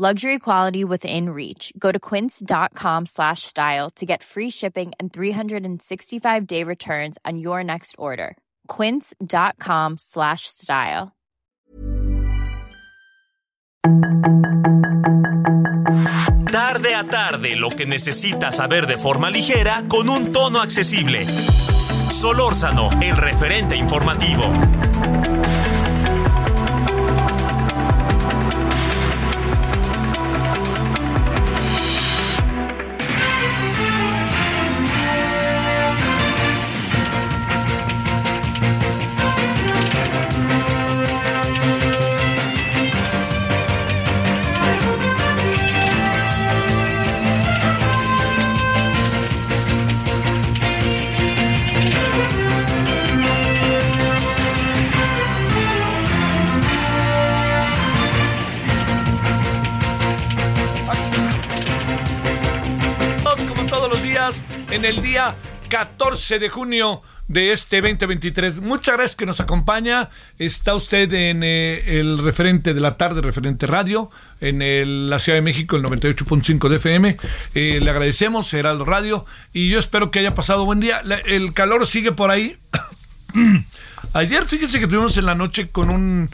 Luxury quality within reach. Go to quince.com slash style to get free shipping and 365-day returns on your next order. quince.com slash style. Tarde a tarde, lo que necesitas saber de forma ligera con un tono accesible. Solórzano, el referente informativo. El día 14 de junio de este 2023. Muchas gracias que nos acompaña. Está usted en eh, el referente de la tarde, referente radio, en el- la Ciudad de México, el 98.5 de FM. Eh, le agradecemos, Heraldo Radio, y yo espero que haya pasado buen día. El calor sigue por ahí. Ayer, fíjense que tuvimos en la noche con un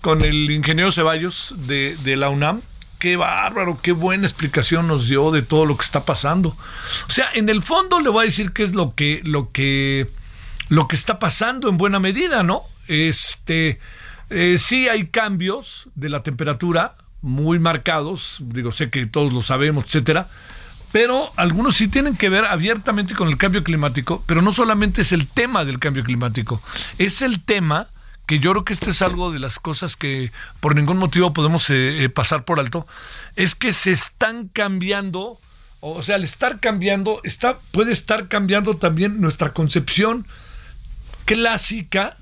con el ingeniero Ceballos de la UNAM. Qué bárbaro, qué buena explicación nos dio de todo lo que está pasando. O sea, en el fondo le voy a decir qué es lo que, lo que, lo que está pasando en buena medida, ¿no? Este, eh, sí hay cambios de la temperatura muy marcados, digo, sé que todos lo sabemos, etcétera, pero algunos sí tienen que ver abiertamente con el cambio climático, pero no solamente es el tema del cambio climático, es el tema que yo creo que esto es algo de las cosas que por ningún motivo podemos eh, eh, pasar por alto, es que se están cambiando, o sea, al estar cambiando, está, puede estar cambiando también nuestra concepción clásica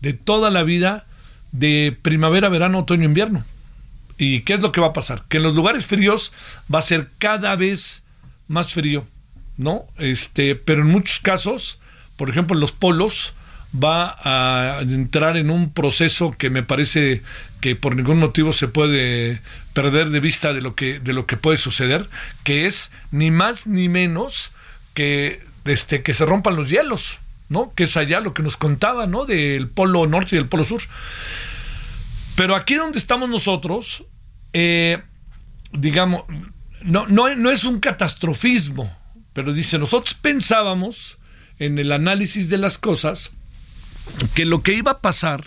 de toda la vida de primavera, verano, otoño, invierno. ¿Y qué es lo que va a pasar? Que en los lugares fríos va a ser cada vez más frío, ¿no? Este, pero en muchos casos, por ejemplo, en los polos va a entrar en un proceso que me parece que por ningún motivo se puede perder de vista de lo que de lo que puede suceder, que es ni más ni menos que este que se rompan los hielos, ¿no? Que es allá lo que nos contaba, ¿no? Del polo norte y del polo sur. Pero aquí donde estamos nosotros, eh, digamos, no, no, no es un catastrofismo, pero dice, nosotros pensábamos en el análisis de las cosas que lo que iba a pasar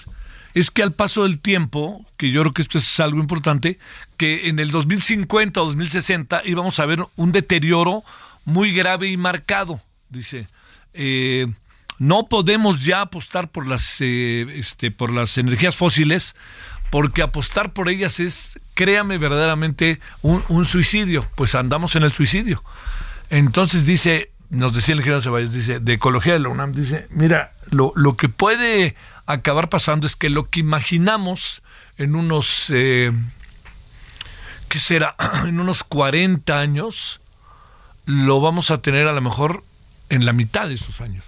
es que al paso del tiempo, que yo creo que esto es algo importante, que en el 2050 o 2060 íbamos a ver un deterioro muy grave y marcado, dice. Eh, no podemos ya apostar por las, eh, este, por las energías fósiles, porque apostar por ellas es, créame, verdaderamente un, un suicidio. Pues andamos en el suicidio. Entonces dice, nos decía el ingeniero Ceballos, dice, de ecología de la UNAM, dice, mira, lo, lo que puede acabar pasando es que lo que imaginamos en unos, eh, ¿qué será? En unos 40 años, lo vamos a tener a lo mejor en la mitad de esos años,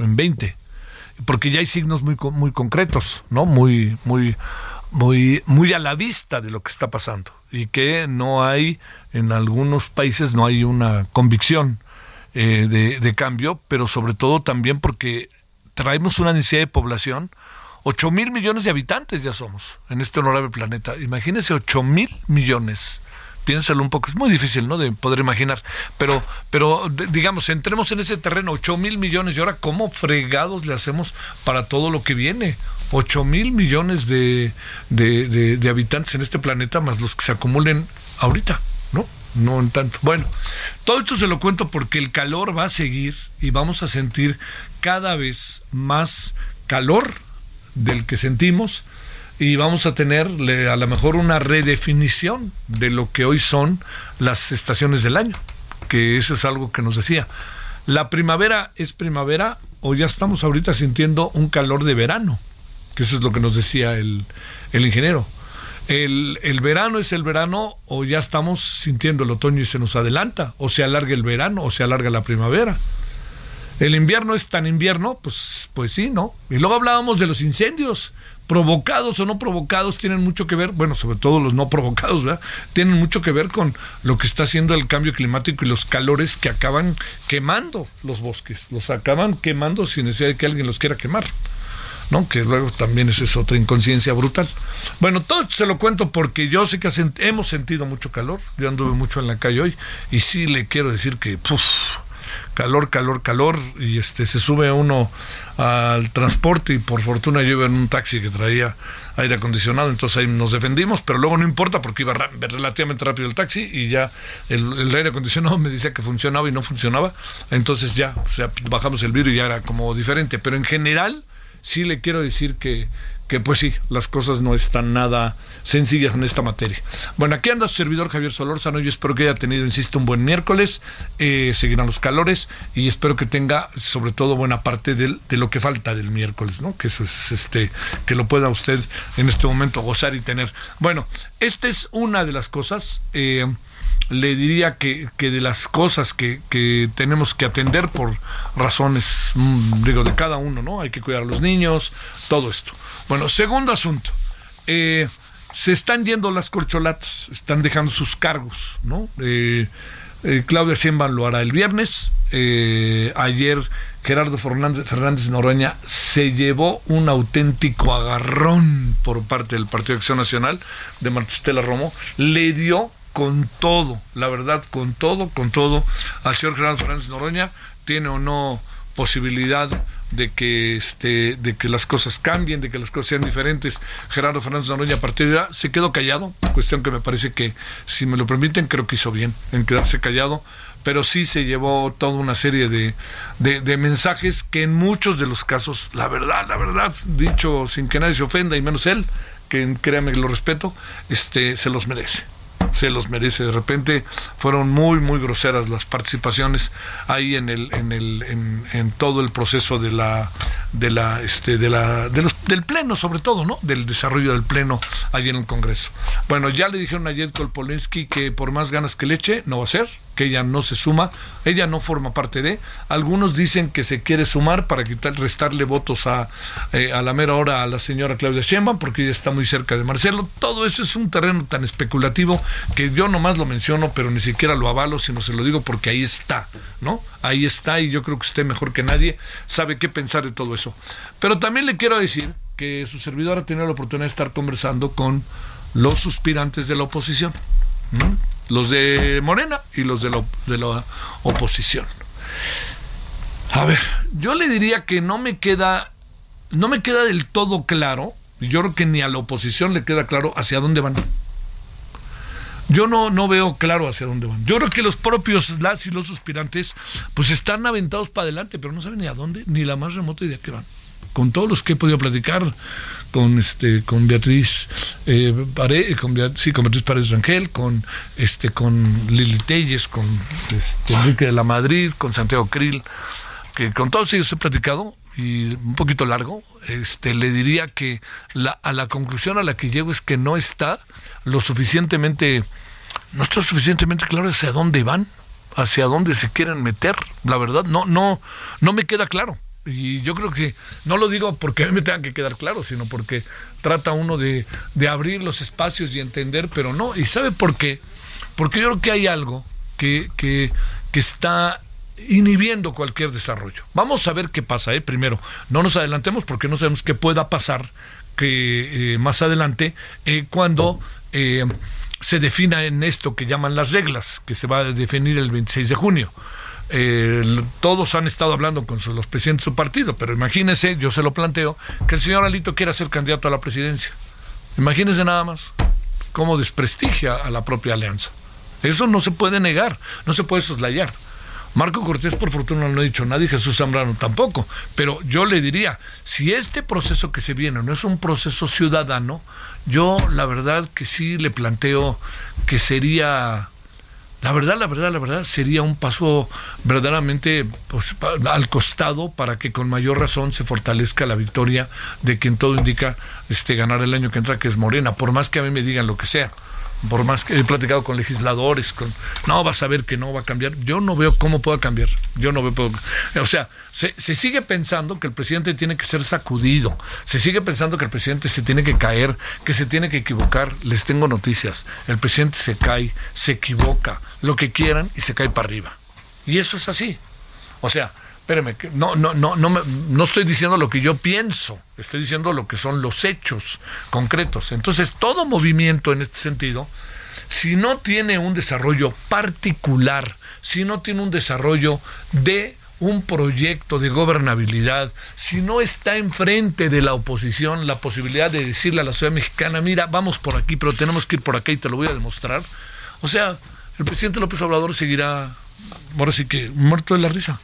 en 20, porque ya hay signos muy, muy concretos, ¿no? Muy, muy, muy, muy a la vista de lo que está pasando y que no hay, en algunos países no hay una convicción eh, de, cambio, pero sobre todo también porque traemos una necesidad de población. 8 mil millones de habitantes ya somos en este honorable planeta. Imagínense 8 mil millones. Piénsalo un poco, es muy difícil, ¿no? De poder imaginar. Pero, pero digamos, entremos en ese terreno, 8 mil millones. Y ahora, ¿cómo fregados le hacemos para todo lo que viene? 8 mil millones de, de- de habitantes en este planeta, más los que se acumulen ahorita, ¿no? No en tanto. Bueno, todo esto se lo cuento porque el calor va a seguir y vamos a sentir cada vez más calor del que sentimos y vamos a tener a lo mejor una redefinición de lo que hoy son las estaciones del año, que eso es algo que nos decía. ¿La primavera es primavera o ya estamos ahorita sintiendo un calor de verano? Que eso es lo que nos decía el, el ingeniero. El, el, verano es el verano o ya estamos sintiendo el otoño y se nos adelanta, o se alarga el verano o se alarga la primavera. El invierno es tan invierno, pues, pues sí, ¿no? Y luego hablábamos de los incendios, provocados o no provocados, tienen mucho que ver, bueno, sobre todo los no provocados, ¿verdad? Tienen mucho que ver con lo que está haciendo el cambio climático y los calores que acaban quemando los bosques, los acaban quemando sin necesidad de que alguien los quiera quemar. ¿No? Que luego también eso es otra inconsciencia brutal. Bueno, todo se lo cuento porque yo sé que hemos sentido mucho calor. Yo anduve mucho en la calle hoy y sí le quiero decir que, puf, calor, calor, calor, y este se sube uno al transporte y por fortuna yo iba en un taxi que traía aire acondicionado, entonces ahí nos defendimos, pero luego no importa porque iba relativamente rápido el taxi y ya el, aire acondicionado me decía que funcionaba y no funcionaba, entonces ya, o sea, bajamos el vidrio y ya era como diferente, pero en general sí le quiero decir que que pues sí, las cosas no están nada sencillas en esta materia. Bueno, aquí anda su servidor Javier Solórzano, yo espero que haya tenido, insisto, un buen miércoles, eh, seguirán los calores y espero que tenga sobre todo buena parte del, de lo que falta del miércoles, ¿no? Que eso es este, que lo pueda usted en este momento gozar y tener. Bueno, esta es una de las cosas. Eh, le diría que, que de las cosas que, que, tenemos que atender por razones, mm, digo, de cada uno, ¿no? Hay que cuidar a los niños, todo esto. Bueno, segundo asunto. Eh, se están yendo las corcholatas, están dejando sus cargos, ¿no? Eh, eh, Claudia Sheinbaum lo hará el viernes. ayer Gerardo Fernández, Fernández Noroña se llevó un auténtico agarrón por parte del Partido de Acción Nacional de Martistela Romo. Le dio con todo, la verdad, con todo, con todo al señor Gerardo Fernández Noroña. Tiene o no posibilidad de que este de que las cosas cambien, de que las cosas sean diferentes. Gerardo Fernández Noroña a partir de ahora se quedó callado, cuestión que me parece que si me lo permiten creo que hizo bien en quedarse callado, pero sí se llevó toda una serie de, de, mensajes que en muchos de los casos, la verdad, la verdad, dicho sin que nadie se ofenda y menos él, que créame que lo respeto, este se los merece se los merece. De repente fueron muy, muy groseras las participaciones ahí en el, en el, en, todo el proceso de la, de la, este, de la, de los, del pleno, sobre todo, ¿no? Del desarrollo del pleno allí en el Congreso. Bueno, ya le dijeron a Jed Kolpolensky que por más ganas que le eche, no va a ser que ella no se suma, ella no forma parte de. Algunos dicen que se quiere sumar para quitar, restarle votos a, eh, a la mera hora a la señora Claudia Sheinbaum, porque ella está muy cerca de Marcelo. Todo eso es un terreno tan especulativo que yo nomás lo menciono, pero ni siquiera lo avalo, sino se lo digo porque ahí está, ¿no? Ahí está y yo creo que usted mejor que nadie sabe qué pensar de todo eso. Pero también le quiero decir que su servidor ha tenido la oportunidad de estar conversando con los suspirantes de la oposición los de Morena y los de la, de la oposición. A ver, yo le diría que no me queda, no me queda del todo claro, y yo creo que ni a la oposición le queda claro hacia dónde van. Yo no, no veo claro hacia dónde van. Yo creo que los propios las y los aspirantes pues están aventados para adelante, pero no saben ni a dónde, ni la más remota idea que van. Con todos los que he podido platicar, con este con Beatriz eh, con, sí, con Beatriz Paredes Rangel, con este con Lili Telles, con este, Enrique de la Madrid, con Santiago Krill, que con todos ellos he platicado y un poquito largo, este le diría que la, a la conclusión a la que llego es que no está lo suficientemente no está suficientemente claro hacia dónde van, hacia dónde se quieren meter, la verdad no no no me queda claro. Y yo creo que no lo digo porque a mí me tenga que quedar claro, sino porque trata uno de, abrir los espacios y entender, pero no. ¿Y sabe por qué? Porque yo creo que hay algo que, que, que está inhibiendo cualquier desarrollo. Vamos a ver qué pasa, ¿eh? Primero, no nos adelantemos porque no sabemos qué pueda pasar que eh, más adelante eh, cuando eh, se defina en esto que llaman las reglas, que se va a definir el 26 de junio eh, todos han estado hablando con los presidentes de su partido, pero imagínese, yo se lo planteo, que el señor Alito quiera ser candidato a la presidencia. Imagínese nada más cómo desprestigia a la propia alianza. Eso no se puede negar, no se puede soslayar. Marco Cortés, por fortuna, no ha dicho nada y Jesús Zambrano tampoco. Pero yo le diría, si este proceso que se viene no es un proceso ciudadano, yo la verdad que sí le planteo que sería la verdad, la verdad, la verdad, sería un paso verdaderamente pues, al costado para que con mayor razón se fortalezca la victoria de quien todo indica este, ganar el año que entra, que es Morena, por más que a mí me digan lo que sea por más que he platicado con legisladores, con no vas a ver que no va a cambiar. Yo no veo cómo pueda cambiar. Yo no veo, o sea, se, se, sigue pensando que el presidente tiene que ser sacudido. Se sigue pensando que el presidente se tiene que caer, que se tiene que equivocar. Les tengo noticias. El presidente se cae, se equivoca, lo que quieran y se cae para arriba. Y eso es así. O sea, espérame, no, no, no, no, no estoy diciendo lo que yo pienso, estoy diciendo lo que son los hechos concretos. Entonces, todo movimiento en este sentido, si no tiene un desarrollo particular, si no tiene un desarrollo de un proyecto de gobernabilidad, si no está enfrente de la oposición la posibilidad de decirle a la ciudad mexicana, mira, vamos por aquí, pero tenemos que ir por acá y te lo voy a demostrar. O sea, el presidente López Obrador seguirá, ahora sí que, muerto de la risa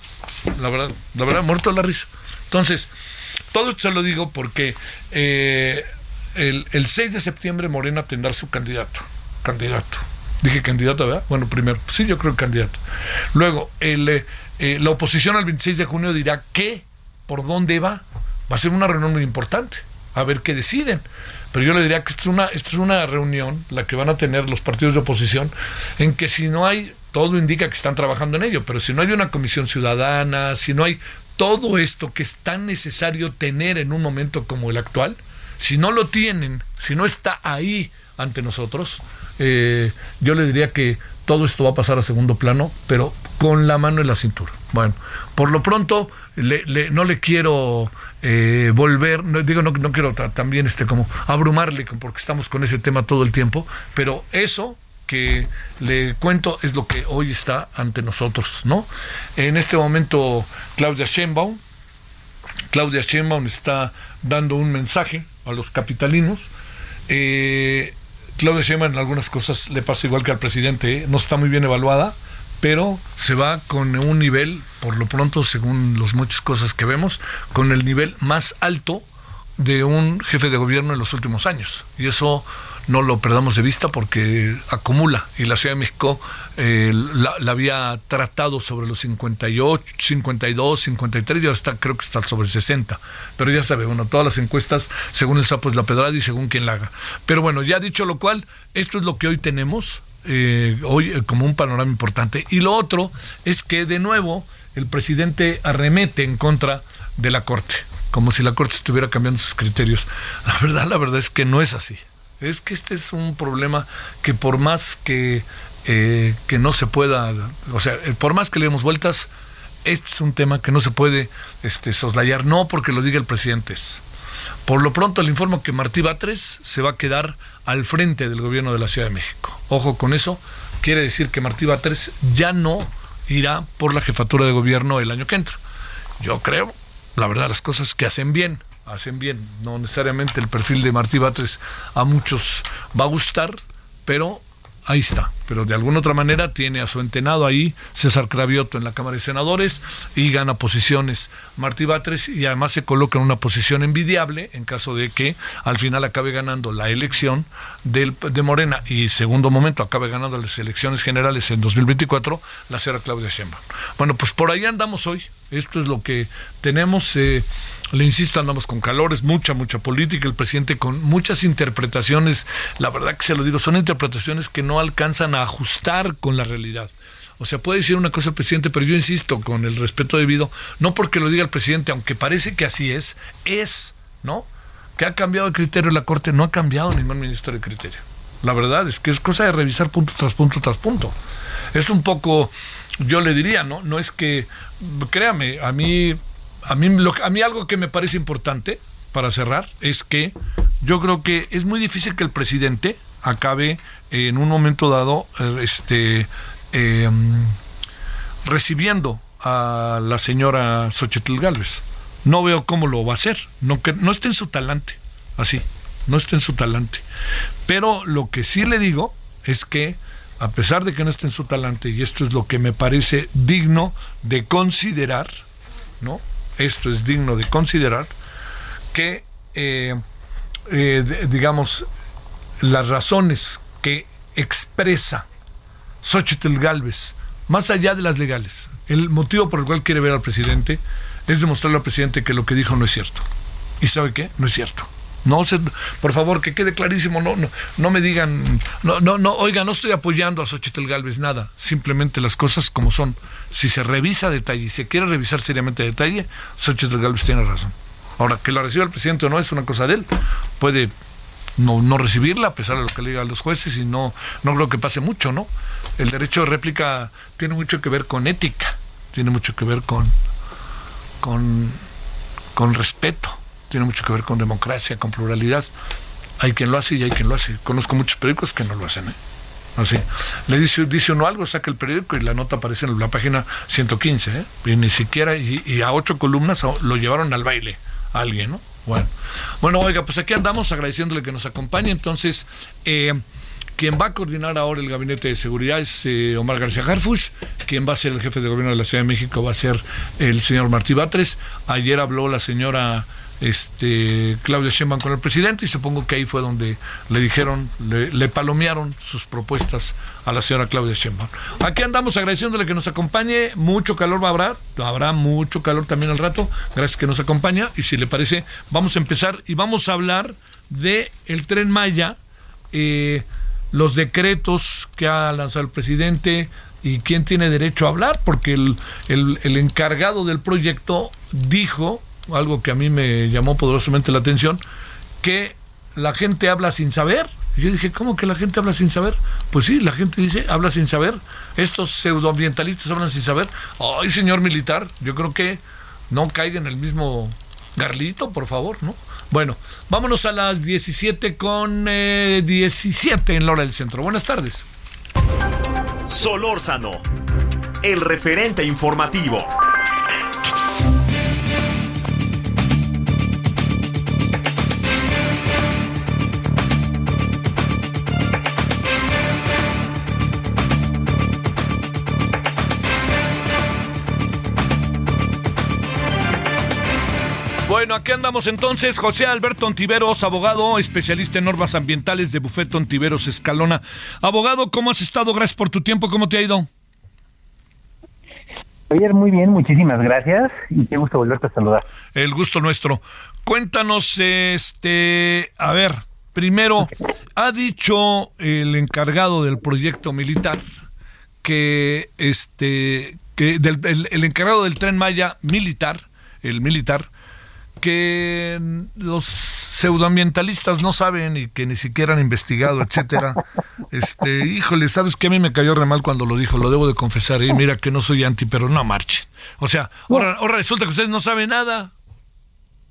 la verdad, la verdad, muerto de la risa. Entonces, todo esto se lo digo porque eh, el, el 6 de septiembre Morena tendrá su candidato. Candidato. Dije candidato, ¿verdad? Bueno, primero, sí, yo creo candidato. Luego, el, eh, eh, la oposición al 26 de junio dirá qué, por dónde va. Va a ser una reunión muy importante, a ver qué deciden. Pero yo le diría que esta es una, es una reunión, la que van a tener los partidos de oposición, en que si no hay todo indica que están trabajando en ello, pero si no hay una comisión ciudadana, si no hay todo esto que es tan necesario tener en un momento como el actual, si no lo tienen, si no está ahí ante nosotros, eh, yo le diría que todo esto va a pasar a segundo plano, pero con la mano en la cintura. Bueno, por lo pronto no le quiero eh, volver, no, digo, no, no quiero también este como abrumarle porque estamos con ese tema todo el tiempo, pero eso le cuento es lo que hoy está ante nosotros, ¿no? En este momento, Claudia Sheinbaum, Claudia Sheinbaum está dando un mensaje a los capitalinos. Eh, Claudia Sheinbaum en algunas cosas le pasa igual que al presidente, ¿eh? no está muy bien evaluada, pero se va con un nivel, por lo pronto, según las muchas cosas que vemos, con el nivel más alto de un jefe de gobierno en los últimos años. Y eso no lo perdamos de vista porque acumula y la Ciudad de México eh, la, había tratado sobre los 58, 52, 53 y ahora está, creo que está sobre 60. Pero ya sabe, bueno, todas las encuestas, según el sapo es la pedrada y según quien la haga. Pero bueno, ya dicho lo cual, esto es lo que hoy tenemos, eh, hoy eh, como un panorama importante. Y lo otro es que de nuevo el presidente arremete en contra de la Corte como si la Corte estuviera cambiando sus criterios. La verdad, la verdad es que no es así. Es que este es un problema que por más que, eh, que no se pueda, o sea, eh, por más que le demos vueltas, este es un tema que no se puede este, soslayar, no porque lo diga el presidente. Por lo pronto le informo que Martí Batres se va a quedar al frente del gobierno de la Ciudad de México. Ojo con eso, quiere decir que Martí Batres ya no irá por la jefatura de gobierno el año que entra. Yo creo, la verdad, las cosas que hacen bien hacen bien. No necesariamente el perfil de Martí Batres a muchos va a gustar, pero ahí está. Pero de alguna otra manera tiene a su entenado ahí César Cravioto en la Cámara de Senadores y gana posiciones Martí Batres y además se coloca en una posición envidiable en caso de que al final acabe ganando la elección del, de Morena y segundo momento acabe ganando las elecciones generales en 2024 la señora Claudia Sheinbaum. Bueno, pues por ahí andamos hoy. Esto es lo que tenemos. Eh, le insisto, andamos con calores, mucha, mucha política, el presidente con muchas interpretaciones, la verdad que se lo digo, son interpretaciones que no alcanzan a ajustar con la realidad. O sea, puede decir una cosa el presidente, pero yo insisto, con el respeto debido, no porque lo diga el presidente, aunque parece que así es, es, ¿no? Que ha cambiado el criterio de la Corte, no ha cambiado ningún ministro de criterio. La verdad es que es cosa de revisar punto tras punto tras punto. Es un poco, yo le diría, ¿no? No es que, créame, a mí a mí, a mí algo que me parece importante para cerrar es que yo creo que es muy difícil que el presidente acabe en un momento dado eh, este em, recibiendo a la señora Xochitl Gálvez. No veo cómo lo va a hacer. No, que, no está en su talante. Así. No está en su talante. Pero lo que sí le digo es que, a pesar de que no esté en su talante, y esto es lo que me parece digno de considerar, ¿no? Esto es digno de considerar, que, eh, eh, digamos, las razones que expresa Xochitl Galvez, más allá de las legales, el motivo por el cual quiere ver al presidente es demostrarle al presidente que lo que dijo no es cierto. ¿Y sabe qué? No es cierto. No se, por favor, que quede clarísimo, no, no, no me digan, no, no, no, oiga, no estoy apoyando a Xochitl Galvez, nada, simplemente las cosas como son. Si se revisa detalle, y se quiere revisar seriamente a detalle, Xochitl Galvez tiene razón. Ahora, que la reciba el presidente o no es una cosa de él, puede no, no recibirla a pesar de lo que le digan los jueces y no, no creo que pase mucho, ¿no? El derecho de réplica tiene mucho que ver con ética, tiene mucho que ver con, con, con respeto tiene mucho que ver con democracia, con pluralidad. Hay quien lo hace y hay quien lo hace. Conozco muchos periódicos que no lo hacen. ¿eh? Así. Le dice, dice uno algo, saca el periódico y la nota aparece en la página 115. ¿eh? Y ni siquiera, y, a ocho columnas lo llevaron al baile a alguien, ¿no? Bueno, bueno, oiga, pues aquí andamos agradeciéndole que nos acompañe. Entonces, eh, quien va a coordinar ahora el gabinete de seguridad es eh, Omar García Harfush. Quien va a ser el jefe de gobierno de la Ciudad de México va a ser el señor Martí Batres. Ayer habló la señora este Claudia Sheinbaum con el presidente y supongo que ahí fue donde le dijeron, le, palomearon sus propuestas a la señora Claudia Sheinbaum. Aquí andamos agradeciéndole que nos acompañe, mucho calor va a haber, habrá mucho calor también al rato, gracias que nos acompaña y si le parece vamos a empezar y vamos a hablar de el tren Maya, eh, los decretos que ha lanzado el presidente, y quién tiene derecho a hablar, porque el, el, encargado del proyecto dijo algo que a mí me llamó poderosamente la atención, que la gente habla sin saber. Yo dije, ¿cómo que la gente habla sin saber? Pues sí, la gente dice, habla sin saber. Estos pseudoambientalistas hablan sin saber. Ay, señor militar, yo creo que no caiga en el mismo garlito, por favor, ¿no? Bueno, vámonos a las 17 con 17 eh, en la hora del centro. Buenas tardes. Solórzano, el referente informativo. Bueno, aquí andamos entonces. José Alberto Ontiveros, abogado, especialista en normas ambientales de Bufeto Ontiveros Escalona. Abogado, ¿cómo has estado? Gracias por tu tiempo. ¿Cómo te ha ido? Ayer muy bien, muchísimas gracias y qué gusto volverte a saludar. El gusto nuestro. Cuéntanos, este, a ver, primero, ha dicho el encargado del proyecto militar que este, que del, el encargado del tren Maya militar, el militar, que los pseudoambientalistas no saben y que ni siquiera han investigado, etcétera. Este, híjole, sabes que a mí me cayó re mal cuando lo dijo, lo debo de confesar, y ¿eh? mira que no soy anti, pero no marche. O sea, ahora, resulta que ustedes no saben nada.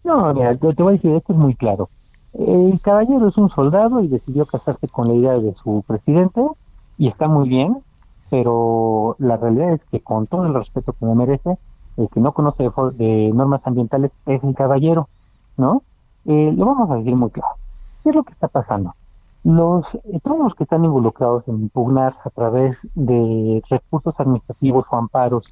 No, mira, te, te voy a decir, esto es muy claro. El caballero es un soldado y decidió casarse con la idea de su presidente y está muy bien, pero la realidad es que con todo el respeto que me merece, el que no conoce de, normas ambientales es el caballero, ¿no? Eh, lo vamos a decir muy claro. ¿Qué es lo que está pasando? Los, eh, todos que están involucrados en impugnar a través de recursos administrativos o amparos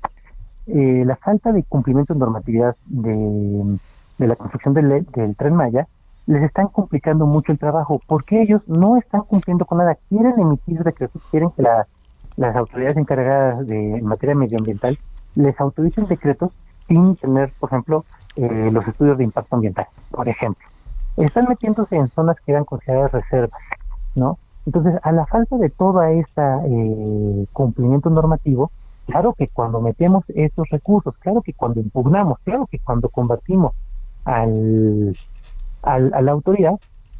eh, la falta de cumplimiento en normatividad de, la construcción del, del tren Maya, les están complicando mucho el trabajo porque ellos no están cumpliendo con nada. Quieren emitir decretos, quieren que las autoridades encargadas de en materia medioambiental les autoricen decretos sin tener, por ejemplo, eh, los estudios de impacto ambiental, por ejemplo. Están metiéndose en zonas que eran consideradas reservas, ¿no? Entonces, a la falta de todo este cumplimiento normativo, claro que cuando metemos estos recursos, claro que cuando impugnamos, claro que cuando combatimos al, a la autoridad,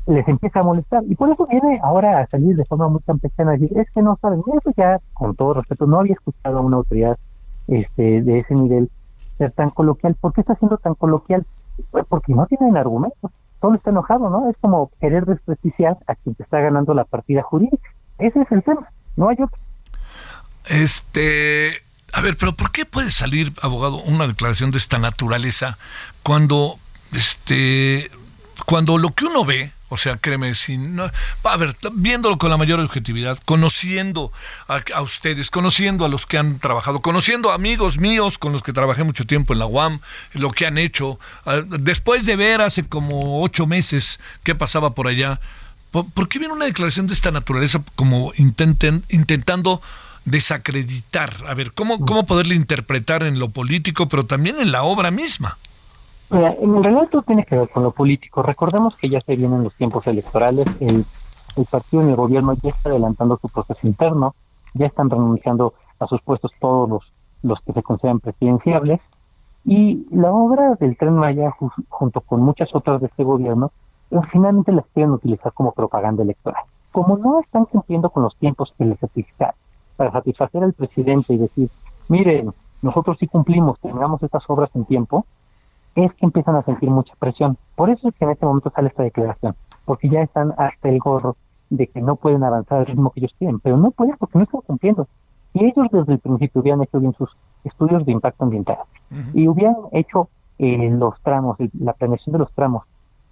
les empieza a molestar. Y por eso viene ahora a salir de forma muy campechana a decir, es que no saben, eso ya, con todo respeto, no había escuchado a una autoridad este, de ese nivel ser tan coloquial. ¿Por qué está siendo tan coloquial? Pues porque no tienen argumentos. Todo está enojado, ¿no? Es como querer desprestigiar a quien te está ganando la partida jurídica. Ese es el tema, no hay otro. Este, a ver, pero ¿por qué puede salir, abogado, una declaración de esta naturaleza cuando, este, cuando lo que uno ve o sea, créeme, sin, no, a ver, viéndolo con la mayor objetividad, conociendo a, ustedes, conociendo a los que han trabajado, conociendo a amigos míos con los que trabajé mucho tiempo en la UAM, lo que han hecho, después de ver hace como ocho meses qué pasaba por allá, ¿por, qué viene una declaración de esta naturaleza como intenten, intentando desacreditar? A ver, ¿cómo, cómo poderle interpretar en lo político, pero también en la obra misma? En realidad todo tiene que ver con lo político. Recordemos que ya se vienen los tiempos electorales, el, el partido y el gobierno ya está adelantando su proceso interno, ya están renunciando a sus puestos todos los, los que se consideran presidenciables, y la obra del Tren Maya, junto con muchas otras de este gobierno, eh, finalmente las quieren utilizar como propaganda electoral. Como no están cumpliendo con los tiempos que les satisfacer, para satisfacer al presidente y decir, miren, nosotros sí cumplimos, tengamos estas obras en tiempo, es que empiezan a sentir mucha presión. Por eso es que en este momento sale esta declaración, porque ya están hasta el gorro de que no pueden avanzar al ritmo que ellos quieren, pero no pueden porque no están cumpliendo. Si ellos desde el principio hubieran hecho bien sus estudios de impacto ambiental y hubieran hecho eh, los tramos, la planeación de los tramos,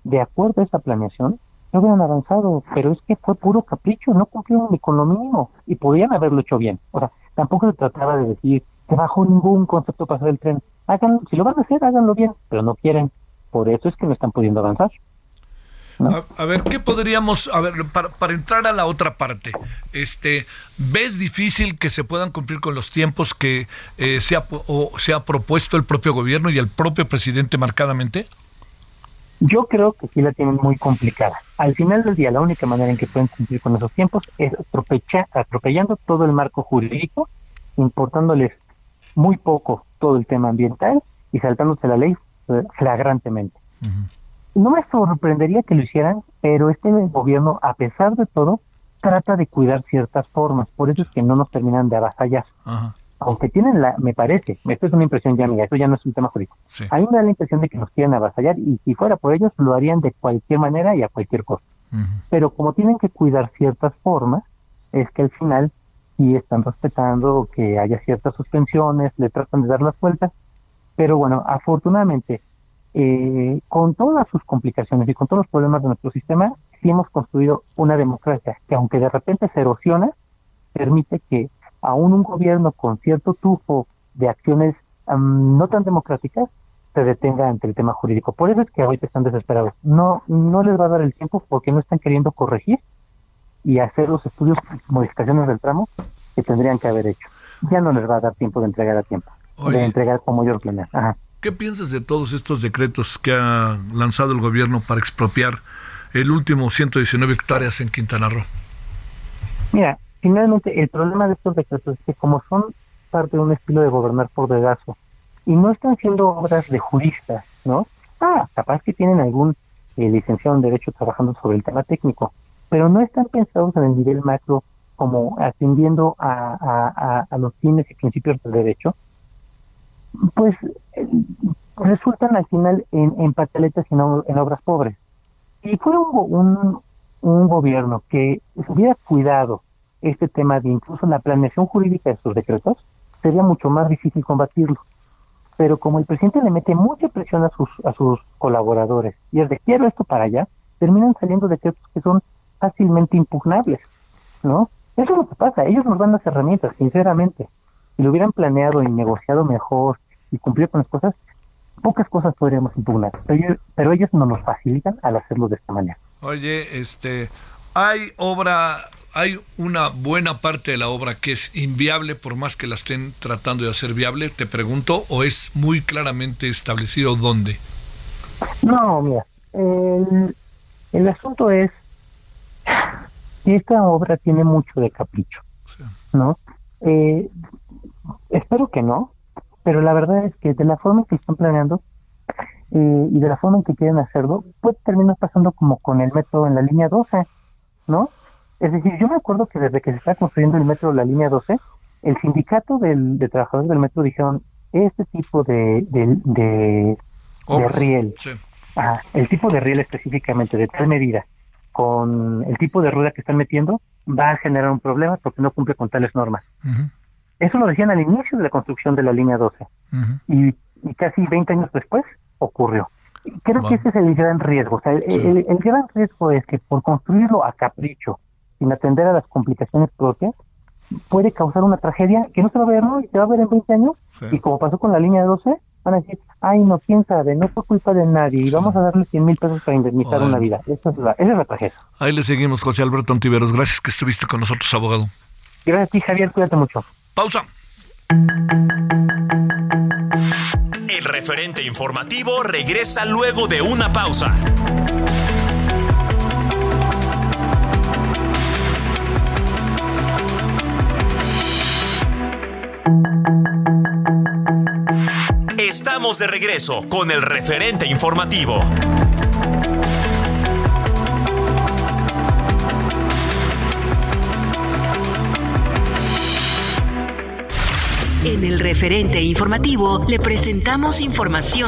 de acuerdo a esa planeación, no hubieran avanzado, pero es que fue puro capricho, no cumplieron ni con lo mínimo y podían haberlo hecho bien. O sea, tampoco se trataba de decir que bajo ningún concepto pasar el tren. Háganlo, si lo van a hacer, háganlo bien, pero no quieren. Por eso es que no están pudiendo avanzar. A, ver, ¿qué podríamos, a ver, para, entrar a la otra parte, este, ¿ves difícil que se puedan cumplir con los tiempos que eh, se, ha, o, se ha propuesto el propio gobierno y el propio presidente marcadamente? Yo creo que sí la tienen muy complicada. Al final del día, la única manera en que pueden cumplir con esos tiempos es atropellando todo el marco jurídico, importándoles muy poco todo el tema ambiental y saltándose la ley flagrantemente. No me sorprendería que lo hicieran, pero este gobierno, a pesar de todo, trata de cuidar ciertas formas. Por eso es que no nos terminan de avasallar. Aunque tienen la, me parece, esto es una impresión ya mía, esto ya no es un tema jurídico. A mí me da la impresión de que nos quieren avasallar y si fuera por ellos lo harían de cualquier manera y a cualquier costo. Pero como tienen que cuidar ciertas formas, es que al final sí están respetando que haya ciertas suspensiones, le tratan de dar las vueltas. Pero bueno, afortunadamente, eh, con todas sus complicaciones y con todos los problemas de nuestro sistema, sí hemos construido una democracia que aunque de repente se erosiona, permite que aún un gobierno con cierto tufo de acciones no tan democráticas se detenga ante el tema jurídico. Por eso es que ahorita están desesperados. No, no les va a dar el tiempo porque no están queriendo corregir y hacer los estudios, modificaciones del tramo que tendrían que haber hecho. Ya no les va a dar tiempo de entregar a tiempo, de entregar como yo lo Ajá. ¿Qué piensas de todos estos decretos que ha lanzado el gobierno para expropiar el último 119 hectáreas en Quintana Roo? Mira, finalmente el problema de estos decretos es que como son parte de un estilo de gobernar por dedazo y no están siendo obras de juristas, ¿no? Ah, capaz que tienen algún eh, licenciado en Derecho trabajando sobre el tema técnico, pero no están pensados en el nivel macro como atendiendo a, a los fines y principios del derecho, pues resultan al final en, en pataletas y en, obras pobres. Si fuera un, un, gobierno que hubiera cuidado este tema de incluso la planeación jurídica de sus decretos, sería mucho más difícil combatirlo. Pero como el presidente le mete mucha presión a sus, a sus colaboradores y es de quiero esto para allá, terminan saliendo decretos que son fácilmente impugnables, ¿no? Eso es lo que pasa, ellos nos dan las herramientas, sinceramente. Si lo hubieran planeado y negociado mejor y cumplir con las cosas, pocas cosas podríamos impugnar, pero ellos, no nos facilitan al hacerlo de esta manera. Oye, este, hay obra, hay una buena parte de la obra que es inviable por más que la estén tratando de hacer viable, te pregunto, o es muy claramente establecido dónde? No, mira, el, el asunto es que esta obra tiene mucho de capricho, ¿no? Eh, espero que no, pero la verdad es que de la forma en que están planeando eh, y de la forma en que quieren hacerlo, puede terminar pasando como con el metro en la línea 12, ¿no? Es decir, yo me acuerdo que desde que se está construyendo el metro la línea 12, el sindicato del, de trabajadores del metro dijeron, este tipo de, de, riel, el tipo de riel específicamente, de tal medida, con el tipo de rueda que están metiendo, va a generar un problema porque no cumple con tales normas. Eso lo decían al inicio de la construcción de la línea 12 y, casi 20 años después ocurrió. Creo que ese es el gran riesgo. O sea, el, gran riesgo es que por construirlo a capricho, sin atender a las complicaciones propias, puede causar una tragedia que no se va a ver hoy, se va a ver en 20 años. Y como pasó con la línea 12, van a decir, ay, no, quién sabe, no fue culpa de nadie y vamos a darle 100 mil pesos para indemnizar una vida. Esa es, la, esa es la tragedia. Ahí le seguimos, José Alberto Antiveros. Gracias que estuviste con nosotros, abogado. Gracias a ti, Javier. Cuídate mucho. Pausa. El referente informativo regresa luego de una pausa. Estamos de regreso con el referente informativo. En el referente informativo le presentamos información.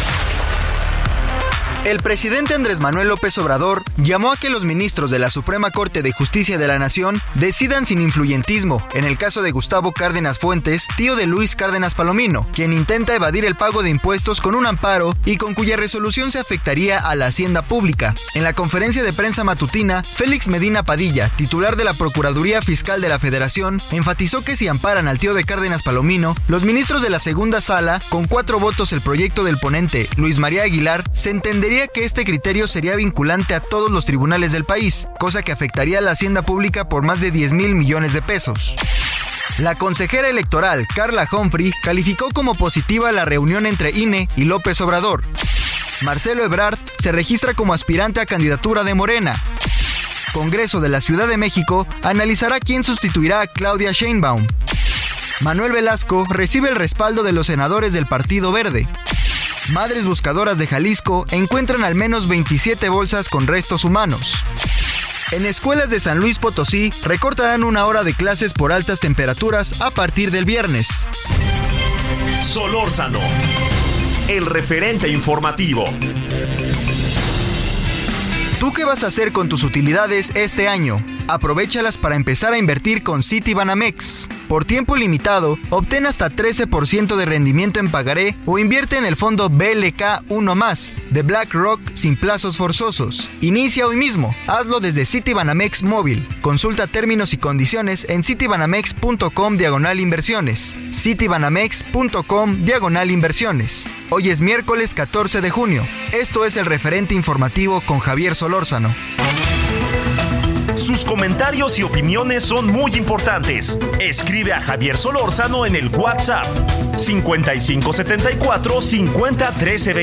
El presidente Andrés Manuel López Obrador llamó a que los ministros de la Suprema Corte de Justicia de la Nación decidan sin influyentismo en el caso de Gustavo Cárdenas Fuentes, tío de Luis Cárdenas Palomino, quien intenta evadir el pago de impuestos con un amparo y con cuya resolución se afectaría a la hacienda pública. En la conferencia de prensa matutina, Félix Medina Padilla, titular de la Procuraduría Fiscal de la Federación, enfatizó que si amparan al tío de Cárdenas Palomino, los ministros de la segunda sala, con cuatro votos el proyecto del ponente Luis María Aguilar, se que este criterio sería vinculante a todos los tribunales del país, cosa que afectaría a la hacienda pública por más de 10 mil millones de pesos. La consejera electoral Carla Humphrey calificó como positiva la reunión entre INE y López Obrador. Marcelo Ebrard se registra como aspirante a candidatura de Morena. Congreso de la Ciudad de México analizará quién sustituirá a Claudia Sheinbaum. Manuel Velasco recibe el respaldo de los senadores del Partido Verde. Madres buscadoras de Jalisco encuentran al menos 27 bolsas con restos humanos. En escuelas de San Luis Potosí recortarán una hora de clases por altas temperaturas a partir del viernes. Solórzano, el referente informativo. ¿Tú qué vas a hacer con tus utilidades este año? Aprovechalas para empezar a invertir con Citibanamex. Por tiempo limitado, obtén hasta 13% de rendimiento en pagaré o invierte en el fondo BLK 1 más de BlackRock sin plazos forzosos. Inicia hoy mismo. Hazlo desde Citibanamex móvil. Consulta términos y condiciones en citibanamex.com diagonal inversiones. citibanamex.com diagonal inversiones. Hoy es miércoles 14 de junio. Esto es el referente informativo con Javier Solórzano. Sus comentarios y opiniones son muy importantes. Escribe a Javier Solórzano en el WhatsApp 5574 50 13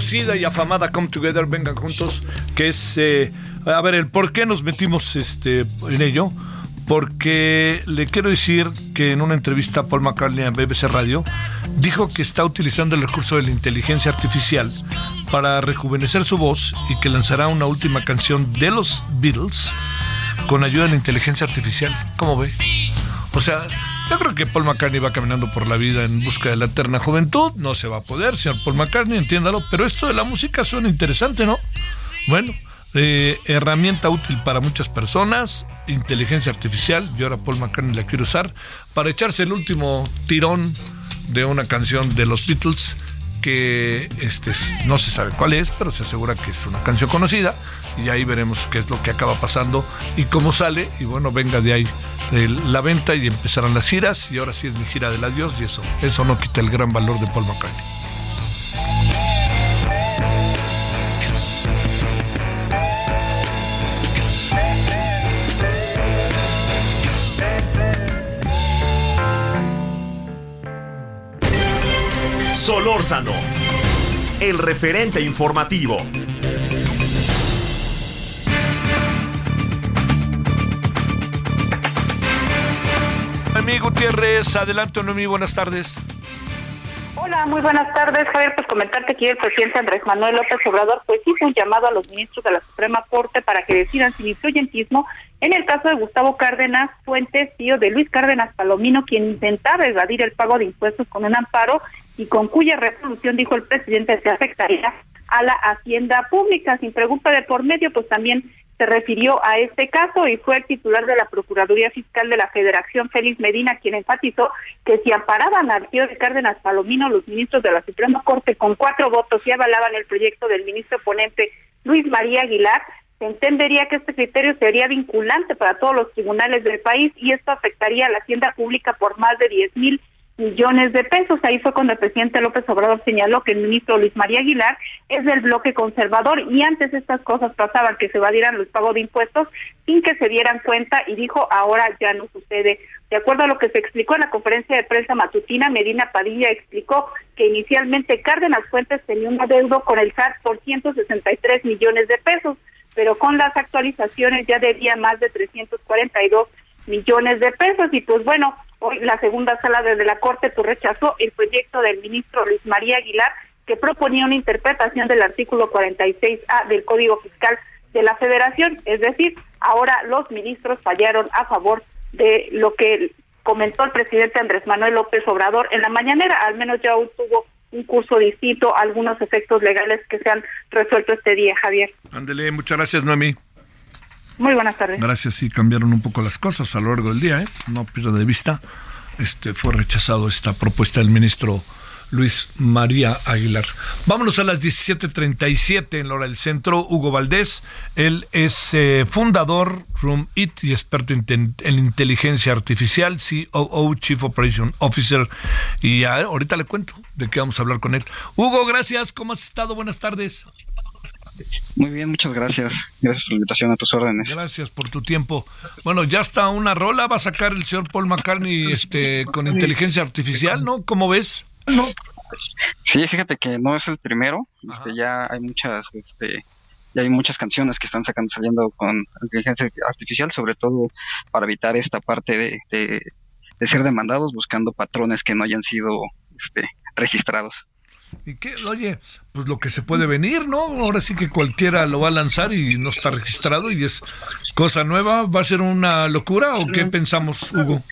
conocida y afamada Come Together, vengan juntos, que es, eh, a ver, el por qué nos metimos este, en ello. Porque le quiero decir que en una entrevista a Paul McCartney en BBC Radio, dijo que está utilizando el recurso de la inteligencia artificial para rejuvenecer su voz y que lanzará una última canción de los Beatles con ayuda de la inteligencia artificial. ¿Cómo ve? O sea, Yo creo que Paul McCartney va caminando por la vida en busca de la eterna juventud. No se va a poder, señor Paul McCartney, entiéndalo. Pero esto de la música suena interesante, ¿no? Bueno, eh, herramienta útil para muchas personas, inteligencia artificial. Yo ahora Paul McCartney la quiero usar para echarse el último tirón de una canción de los Beatles que este no se sabe cuál es, pero se asegura que es una canción conocida y ahí veremos qué es lo que acaba pasando y cómo sale y bueno, venga de ahí la venta y empezarán las giras y ahora sí es mi gira del adiós y eso eso no quita el gran valor de Paul McCartney. Solórzano, el referente informativo. Noemí Gutiérrez, adelante Noemí, buenas tardes. Hola, muy buenas tardes, Javier. Pues comentarte que el presidente Andrés Manuel López Obrador pues hizo un llamado a los ministros de la Suprema Corte para que decidan sin influyentismo en el caso de Gustavo Cárdenas Fuentes, tío de Luis Cárdenas Palomino, quien intentaba evadir el pago de impuestos con un amparo y con cuya resolución, dijo el presidente, se afectaría a la hacienda pública. Sin pregunta de por medio, pues también se refirió a este caso y fue el titular de la Procuraduría Fiscal de la Federación, Félix Medina, quien enfatizó que si amparaban al tío de Cárdenas Palomino, los ministros de la Suprema Corte con cuatro votos y avalaban el proyecto del ministro ponente Luis María Aguilar, se entendería que este criterio sería vinculante para todos los tribunales del país y esto afectaría a la hacienda pública por más de 10 mil millones de pesos. Ahí fue cuando el presidente López Obrador señaló que el ministro Luis María Aguilar es del bloque conservador y antes estas cosas pasaban que se evadieran los pagos de impuestos sin que se dieran cuenta y dijo ahora ya no sucede. De acuerdo a lo que se explicó en la conferencia de prensa matutina, Medina Padilla explicó que inicialmente Cárdenas Fuentes tenía un adeudo con el SAT por 163 millones de pesos, pero con las actualizaciones ya debía más de 342 millones de pesos y pues bueno, hoy la segunda sala desde la Corte pues, rechazó el proyecto del ministro Luis María Aguilar que proponía una interpretación del artículo 46A del Código Fiscal de la Federación, es decir, ahora los ministros fallaron a favor de lo que comentó el presidente Andrés Manuel López Obrador en la mañanera, al menos ya tuvo un curso distinto, algunos efectos legales que se han resuelto este día, Javier. Ándele, muchas gracias Noemí. Muy buenas tardes. Gracias, sí, cambiaron un poco las cosas a lo largo del día, ¿eh? No pierda de vista. Este fue rechazado esta propuesta del ministro Luis María Aguilar. Vámonos a las 17:37 en la hora del centro. Hugo Valdés, él es eh, fundador Room It y experto en, en inteligencia artificial, COO, Chief Operation Officer. Y ah, ahorita le cuento de qué vamos a hablar con él. Hugo, gracias. ¿Cómo has estado? Buenas tardes. Muy bien, muchas gracias. Gracias por la invitación a tus órdenes. Gracias por tu tiempo. Bueno, ya está una rola, va a sacar el señor Paul McCartney este, con inteligencia artificial, ¿no? ¿Cómo ves? Sí, fíjate que no es el primero. Este, ya hay muchas, este, ya hay muchas canciones que están sacando, saliendo con inteligencia artificial, sobre todo para evitar esta parte de, de, de ser demandados buscando patrones que no hayan sido este, registrados. ¿Y qué? Oye, pues lo que se puede venir, ¿no? Ahora sí que cualquiera lo va a lanzar y no está registrado y es cosa nueva. ¿Va a ser una locura o qué pensamos, Hugo?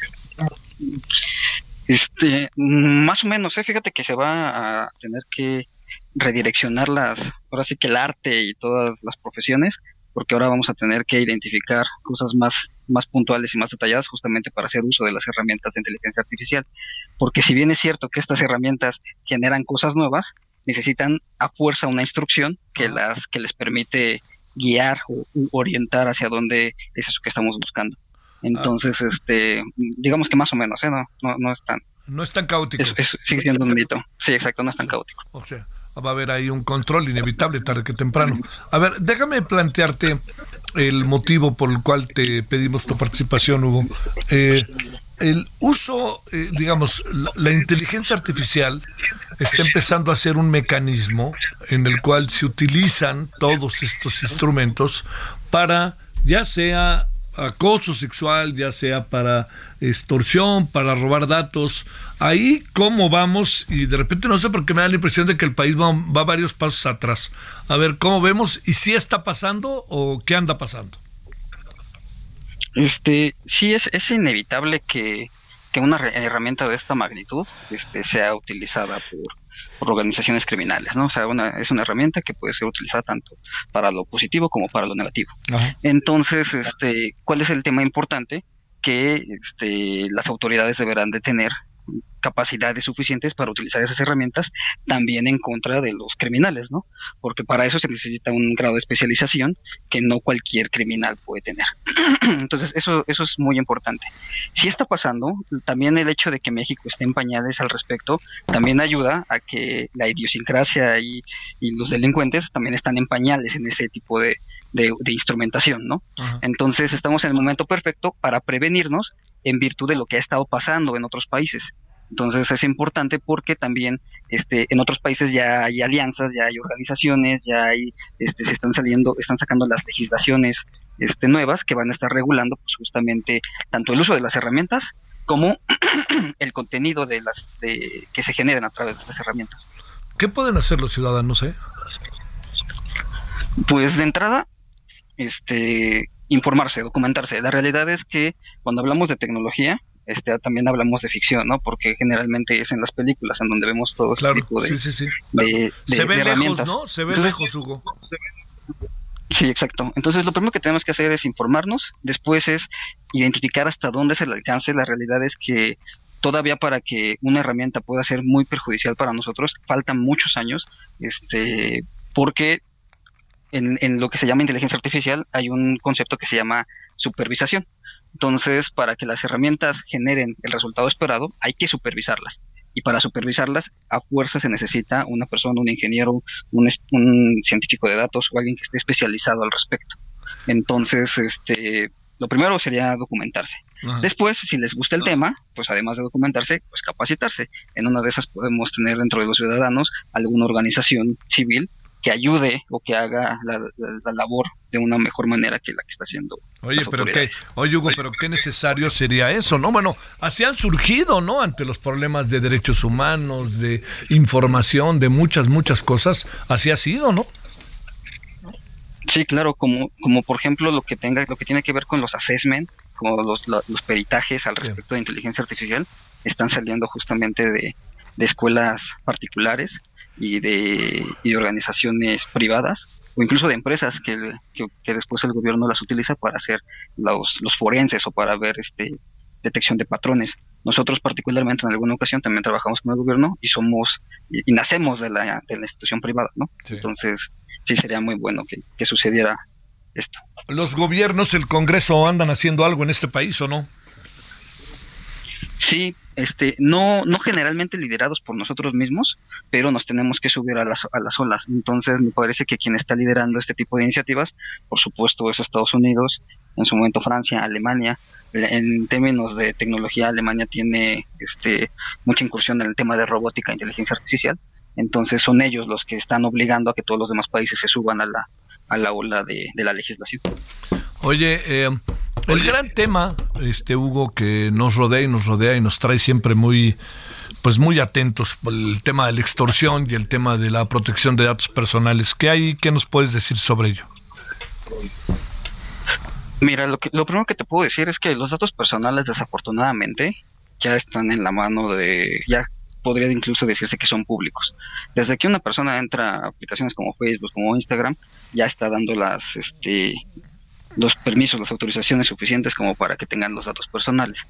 Este, mm, más o menos, ¿eh? fíjate que se va a tener que redireccionar las, ahora sí que el arte y todas las profesiones, porque ahora vamos a tener que identificar cosas más, más puntuales y más detalladas justamente para hacer uso de las herramientas de inteligencia artificial. Porque si bien es cierto que estas herramientas generan cosas nuevas, necesitan a fuerza una instrucción que las, que les permite guiar o orientar hacia dónde es eso que estamos buscando. Entonces, este, digamos que más o menos, ¿eh? no, no, no es tan, No es tan caótico. es- es- sigue siendo un mito. Sí, exacto, no es tan caótico. O sea, va a haber ahí un control inevitable tarde que temprano. A ver, déjame plantearte el motivo por el cual te pedimos tu participación, Hugo. Eh, el uso, eh, digamos, la, la inteligencia artificial está empezando a ser un mecanismo en el cual se utilizan todos estos instrumentos para, ya sea acoso sexual, ya sea para extorsión, para robar datos. Ahí, ¿cómo vamos? Y de repente no sé por qué me da la impresión de que el país va, va varios pasos atrás. A ver, ¿cómo vemos? ¿Y si está pasando o qué anda pasando? Este, sí es, es inevitable que que una herramienta de esta magnitud este, sea utilizada por, por organizaciones criminales, ¿no? O sea, una, es una herramienta que puede ser utilizada tanto para lo positivo como para lo negativo. Entonces, este, ¿cuál es el tema importante? Que este, las autoridades deberán de tener capacidades suficientes para utilizar esas herramientas también en contra de los criminales, ¿no? Porque para eso se necesita un grado de especialización que no cualquier criminal puede tener. Entonces, eso, eso es muy importante. Si está pasando, también el hecho de que México esté en pañales al respecto también ayuda a que la idiosincrasia y, y los delincuentes también están en pañales en ese tipo de, de- de instrumentación, ¿no? Entonces estamos en el momento perfecto para prevenirnos en virtud de lo que ha estado pasando en otros países. Entonces es importante porque también este, en otros países ya hay alianzas, ya hay organizaciones, ya hay, este, se están saliendo, están sacando las legislaciones este, nuevas que van a estar regulando pues, justamente tanto el uso de las herramientas como el contenido de las de, que se generen a través de las herramientas. ¿Qué pueden hacer los ciudadanos, eh? Pues de entrada, este, informarse, documentarse. La realidad es que cuando hablamos de tecnología, este, también hablamos de ficción, ¿no? Porque generalmente es en las películas en donde vemos todo este tipo de, Sí, sí, sí. de- de- Se ve de lejos. ¿no? Se ve lejos, Hugo. Sí, exacto. Entonces, lo primero que tenemos que hacer es informarnos, después es identificar hasta dónde es el alcance. La realidad es que todavía para que una herramienta pueda ser muy perjudicial para nosotros, faltan muchos años, este, porque en, en lo que se llama inteligencia artificial hay un concepto que se llama supervisación. Entonces, para que las herramientas generen el resultado esperado, hay que supervisarlas. Y para supervisarlas, a fuerza se necesita una persona, un ingeniero, un, un científico de datos o alguien que esté especializado al respecto. Entonces, este, lo primero sería documentarse. Ajá. Después, si les gusta el tema, pues además de documentarse, pues capacitarse. En una de esas podemos tener dentro de los ciudadanos alguna organización civil que ayude o que haga la, la- la labor de una mejor manera que la que está haciendo. Oye, pero qué, oye Hugo, pero qué necesario sería eso, ¿no? Bueno, así han surgido, ¿no? Ante los problemas de derechos humanos, de información, de muchas, muchas cosas, así ha sido, ¿no? Sí, claro, como, como por ejemplo lo que tenga, lo que tiene que ver con los assessment, como los, lo- los peritajes al respecto de inteligencia artificial, están saliendo justamente de, de escuelas particulares y de, y de organizaciones privadas o incluso de empresas que, que, que después el gobierno las utiliza para hacer los, los forenses o para ver este detección de patrones. Nosotros particularmente en alguna ocasión también trabajamos con el gobierno y somos y, y nacemos de la, de la institución privada, ¿no? Entonces sí sería muy bueno que, que sucediera esto. ¿Los gobiernos, el Congreso andan haciendo algo en este país o no? Sí, este, no, no generalmente liderados por nosotros mismos, pero nos tenemos que subir a las, a las olas. Entonces, me parece que quien está liderando este tipo de iniciativas, por supuesto, es Estados Unidos, en su momento Francia, Alemania. En términos de tecnología, Alemania tiene este, mucha incursión en el tema de robótica e inteligencia artificial. Entonces, son ellos los que están obligando a que todos los demás países se suban a la, a la ola de, de la legislación. Oye, eh, el gran tema, este Hugo, que nos rodea y nos rodea y nos trae siempre muy, pues muy atentos, el tema de la extorsión y el tema de la protección de datos personales. ¿Qué hay? ¿Qué nos puedes decir sobre ello? Mira, lo, que, lo primero que te puedo decir es que los datos personales desafortunadamente ya están en la mano de, ya podría incluso decirse que son públicos. Desde que una persona entra a aplicaciones como Facebook, como Instagram, ya está dando las, este, los permisos, las autorizaciones suficientes como para que tengan los datos personales.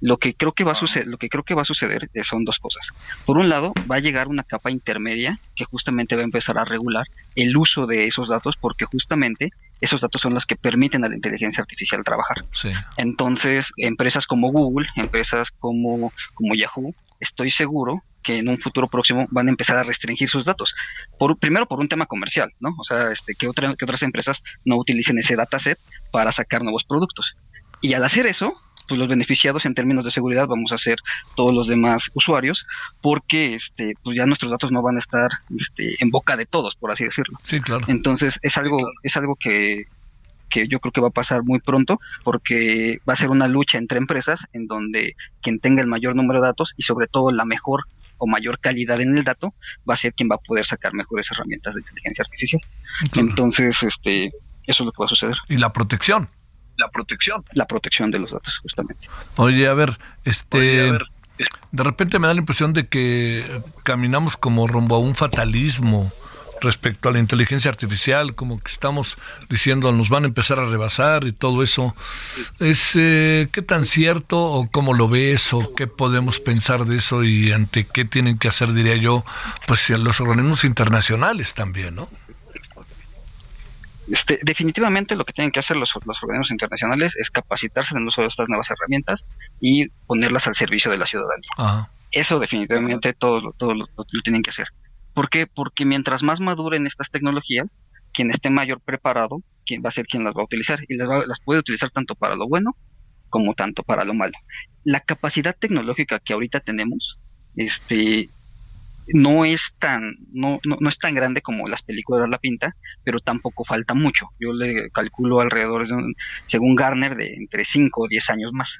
Lo que creo que va a suceder, lo que creo que va a suceder son dos cosas. Por un lado, va a llegar una capa intermedia que justamente va a empezar a regular el uso de esos datos porque justamente esos datos son los que permiten a la inteligencia artificial trabajar. Sí. Entonces, empresas como Google, empresas como, como Yahoo, estoy seguro que en un futuro próximo van a empezar a restringir sus datos. Por, primero por un tema comercial, ¿no? O sea, este, que, otra, que otras empresas no utilicen ese dataset para sacar nuevos productos. Y al hacer eso, pues los beneficiados en términos de seguridad vamos a ser todos los demás usuarios, porque este, pues ya nuestros datos no van a estar este, en boca de todos, por así decirlo. Sí, claro. Entonces es algo, es algo que, que yo creo que va a pasar muy pronto, porque va a ser una lucha entre empresas en donde quien tenga el mayor número de datos y sobre todo la mejor o mayor calidad en el dato va a ser quien va a poder sacar mejores herramientas de inteligencia artificial. Entonces, este, eso es lo que va a suceder. Y la protección. la protección. La protección de los datos, justamente. Oye, a ver, este... De repente me da la impresión de que caminamos como rumbo a un fatalismo respecto a la inteligencia artificial, como que estamos diciendo nos van a empezar a rebasar y todo eso. ¿Es eh, qué tan cierto o cómo lo ves o qué podemos pensar de eso y ante qué tienen que hacer, diría yo, pues los organismos internacionales también, ¿no? Este, definitivamente lo que tienen que hacer los, los organismos internacionales es capacitarse en el uso de estas nuevas herramientas y ponerlas al servicio de la ciudadanía. Ajá. Eso definitivamente todos, lo, lo tienen que hacer. ¿Por qué? Porque mientras más maduren estas tecnologías, quien esté mayor preparado, quien va a ser quien las va a utilizar y las, va- las puede utilizar tanto para lo bueno como tanto para lo malo. La capacidad tecnológica que ahorita tenemos, este, no es tan, no, no, no es tan grande como las películas la pinta, pero tampoco falta mucho. Yo le calculo alrededor de, un- según Garner, de entre 5 o 10 años más.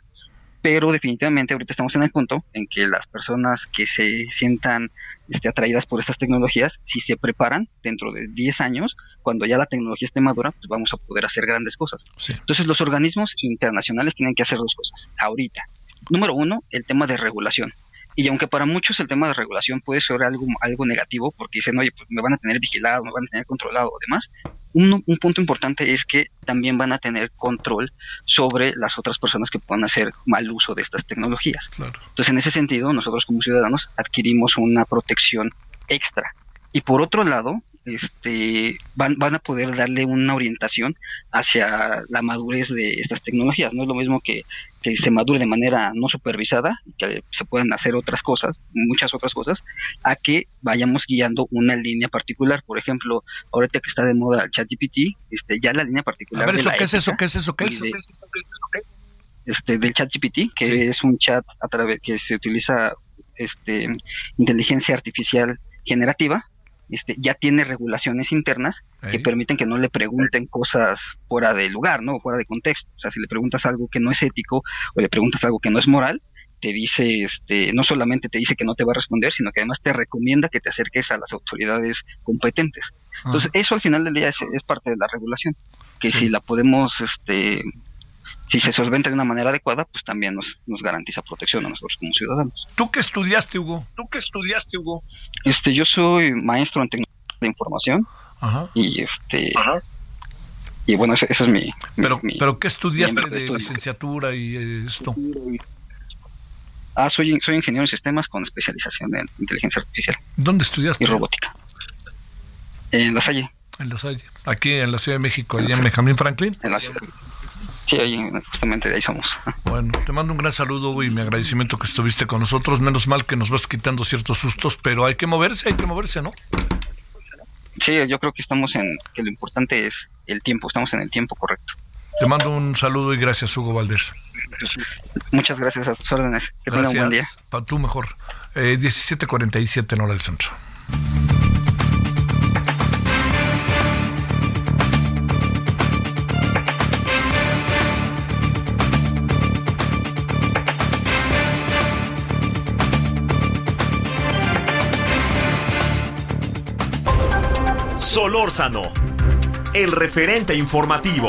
Pero definitivamente ahorita estamos en el punto en que las personas que se sientan este, atraídas por estas tecnologías, si se preparan dentro de 10 años, cuando ya la tecnología esté madura, pues vamos a poder hacer grandes cosas. Sí. Entonces los organismos internacionales tienen que hacer dos cosas ahorita. Número uno, el tema de regulación. Y aunque para muchos el tema de regulación puede ser algo, algo negativo, porque dicen, oye, pues me van a tener vigilado, me van a tener controlado o demás, un, un punto importante es que también van a tener control sobre las otras personas que puedan hacer mal uso de estas tecnologías. Claro. Entonces, en ese sentido, nosotros como ciudadanos adquirimos una protección extra. Y por otro lado, este, van, van a poder darle una orientación hacia la madurez de estas tecnologías. No es lo mismo que, que se madure de manera no supervisada que se puedan hacer otras cosas, muchas otras cosas, a que vayamos guiando una línea particular. Por ejemplo, ahorita que está de moda el ChatGPT, este, ya la línea particular. A ver, de ¿eso la qué es eso? ¿Qué es eso? ¿Qué es? de- este, del chat GPT, que es un chat a través que se utiliza este, inteligencia artificial generativa, este, ya tiene regulaciones internas que permiten que no le pregunten cosas fuera de lugar, ¿no? Fuera de contexto. O sea, si le preguntas algo que no es ético o le preguntas algo que no es moral, te dice, este, no solamente te dice que no te va a responder, sino que además te recomienda que te acerques a las autoridades competentes. Entonces, eso al final del día es, es parte de la regulación, que Sí. si la podemos, este, si se solventa de una manera adecuada, pues también nos, nos garantiza protección a nosotros como ciudadanos. ¿Tú qué estudiaste, Hugo? ¿Tú qué estudiaste, Hugo? Este, yo soy maestro en tecnología de información Ajá. y este, y bueno, ese, ese es mi, Pero, mi- pero ¿qué estudiaste de estudio. licenciatura y eh, esto? Ah, soy, soy ingeniero en sistemas con especialización en inteligencia artificial ¿Dónde estudiaste? y robótica. En La Salle. En La Salle. Aquí en la Ciudad de México, allá en Benjamín Franklin. En la, sí, ahí, justamente de ahí somos. Bueno, te mando un gran saludo y mi agradecimiento que estuviste con nosotros. Menos mal que nos vas quitando ciertos sustos, pero hay que moverse, hay que moverse, ¿no? Sí, yo creo que estamos en, que lo importante es el tiempo, estamos en el tiempo correcto. Te mando un saludo y gracias, Hugo Valdés. Muchas gracias a tus órdenes. Que tengan un buen día. Gracias. Para tú mejor. Eh, 1747 en hora del centro. Solórzano, el referente informativo.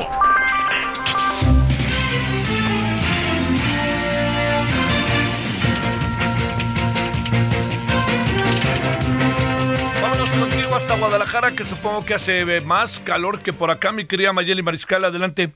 Vámonos contigo hasta Guadalajara, que supongo que hace eh, más calor que por acá, mi querida Mayeli Mariscal. Adelante.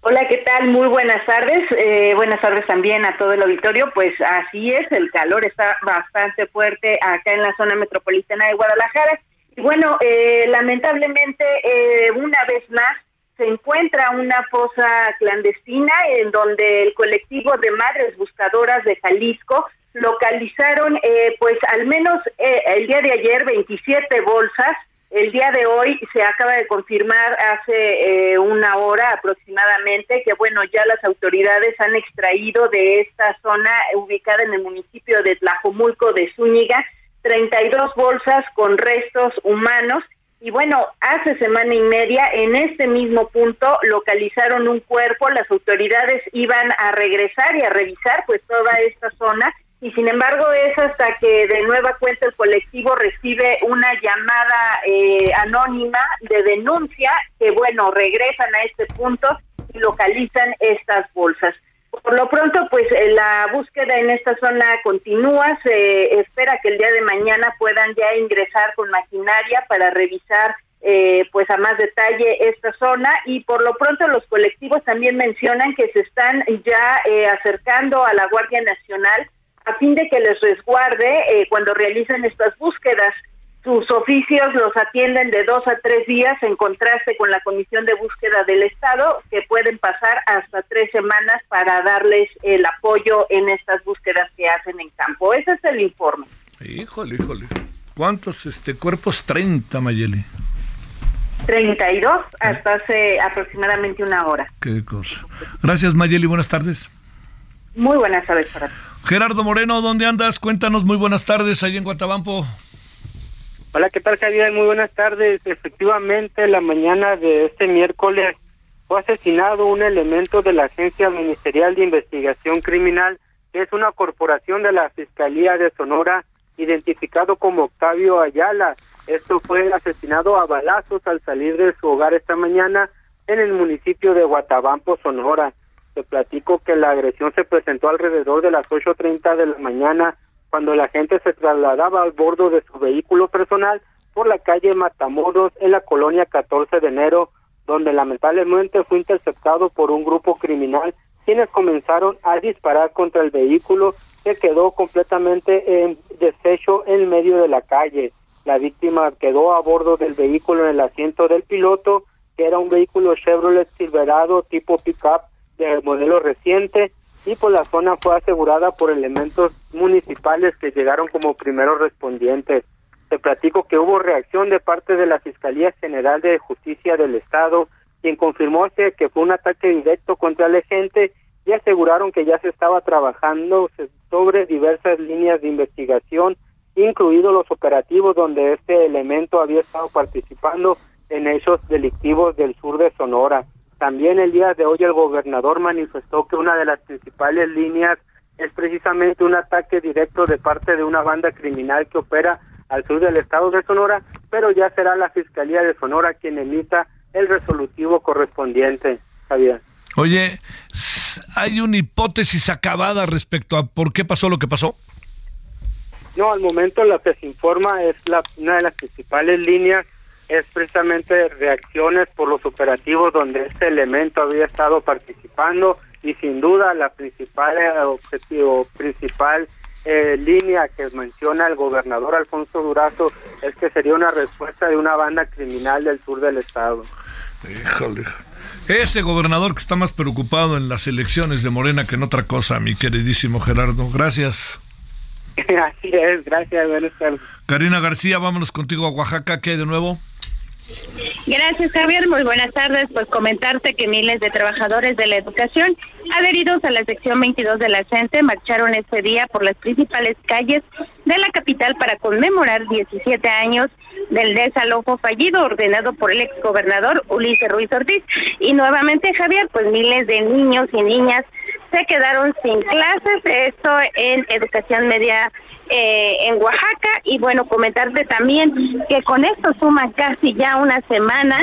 Hola, ¿qué tal? Muy buenas tardes. Eh, buenas tardes también a todo el auditorio. Pues así es, el calor está bastante fuerte acá en la zona metropolitana de Guadalajara. Bueno, eh, lamentablemente, eh, una vez más, se encuentra una fosa clandestina en donde el colectivo de madres buscadoras de Jalisco localizaron, eh, pues al menos eh, el día de ayer, 27 bolsas. El día de hoy se acaba de confirmar hace eh, una hora aproximadamente que, bueno, ya las autoridades han extraído de esta zona ubicada en el municipio de Tlajomulco de Zúñiga 32 bolsas con restos humanos. Y bueno, hace semana y media en este mismo punto localizaron un cuerpo, las autoridades iban a regresar y a revisar pues toda esta zona y sin embargo es hasta que de nueva cuenta el colectivo recibe una llamada eh, anónima de denuncia que bueno regresan a este punto y localizan estas bolsas. Por lo pronto, pues eh, la búsqueda en esta zona continúa. Se espera que el día de mañana puedan ya ingresar con maquinaria para revisar eh, pues a más detalle esta zona y por lo pronto los colectivos también mencionan que se están ya eh, acercando a la Guardia Nacional a fin de que les resguarde eh, cuando realizan estas búsquedas. Sus oficios los atienden de dos a tres días en contraste con la Comisión de Búsqueda del Estado, que pueden pasar hasta tres semanas para darles el apoyo en estas búsquedas que hacen en campo. Ese es el informe. Híjole, híjole. ¿Cuántos este cuerpos? 30, Mayeli. 32 hasta hace aproximadamente una hora. Qué cosa. Gracias, Mayeli. Buenas tardes. Muy buenas tardes para ti. Gerardo Moreno, ¿dónde andas? Cuéntanos. Muy buenas tardes ahí en Guatabampo. Hola, ¿qué tal, Javier? Muy buenas tardes. Efectivamente, la mañana de este miércoles fue asesinado un elemento de la Agencia Ministerial de Investigación Criminal, que es una corporación de la Fiscalía de Sonora, identificado como Octavio Ayala. Esto fue asesinado a balazos al salir de su hogar esta mañana en el municipio de Guatabampo, Sonora. Te platico que la agresión se presentó alrededor de las 8.30 de la mañana cuando la gente se trasladaba al bordo de su vehículo personal por la calle Matamoros en la colonia 14 de enero, donde lamentablemente fue interceptado por un grupo criminal quienes comenzaron a disparar contra el vehículo que quedó completamente en deshecho en medio de la calle. La víctima quedó a bordo del vehículo en el asiento del piloto, que era un vehículo Chevrolet Silverado tipo pickup de modelo reciente y por la zona fue asegurada por elementos municipales que llegaron como primeros respondientes. Te platico que hubo reacción de parte de la Fiscalía General de Justicia del Estado, quien confirmó que fue un ataque directo contra el agente y aseguraron que ya se estaba trabajando sobre diversas líneas de investigación, incluidos los operativos donde este elemento había estado participando en hechos delictivos del sur de Sonora. También el día de hoy el gobernador manifestó que una de las principales líneas es precisamente un ataque directo de parte de una banda criminal que opera al sur del estado de Sonora, pero ya será la Fiscalía de Sonora quien emita el resolutivo correspondiente. Javier. Oye, ¿hay una hipótesis acabada respecto a por qué pasó lo que pasó? No, al momento lo que se informa es la, una de las principales líneas es precisamente reacciones por los operativos donde este elemento había estado participando y sin duda la principal eh, objetivo, principal eh, línea que menciona el gobernador Alfonso Durazo es que sería una respuesta de una banda criminal del sur del estado. Híjole. Ese gobernador que está más preocupado en las elecciones de Morena que en otra cosa, mi queridísimo Gerardo. Gracias. Así es, gracias, buenas tardes. Karina García, vámonos contigo a Oaxaca. ¿Qué hay de nuevo? Gracias, Javier. Muy buenas tardes. Pues comentarte que miles de trabajadores de la educación adheridos a la sección 22 de la CENTE marcharon este día por las principales calles de la capital para conmemorar 17 años del desalojo fallido ordenado por el exgobernador Ulises Ruiz Ortiz. Y nuevamente, Javier, pues miles de niños y niñas se quedaron sin clases, esto en educación media eh, en Oaxaca y bueno, comentarte también que con esto suma casi ya una semana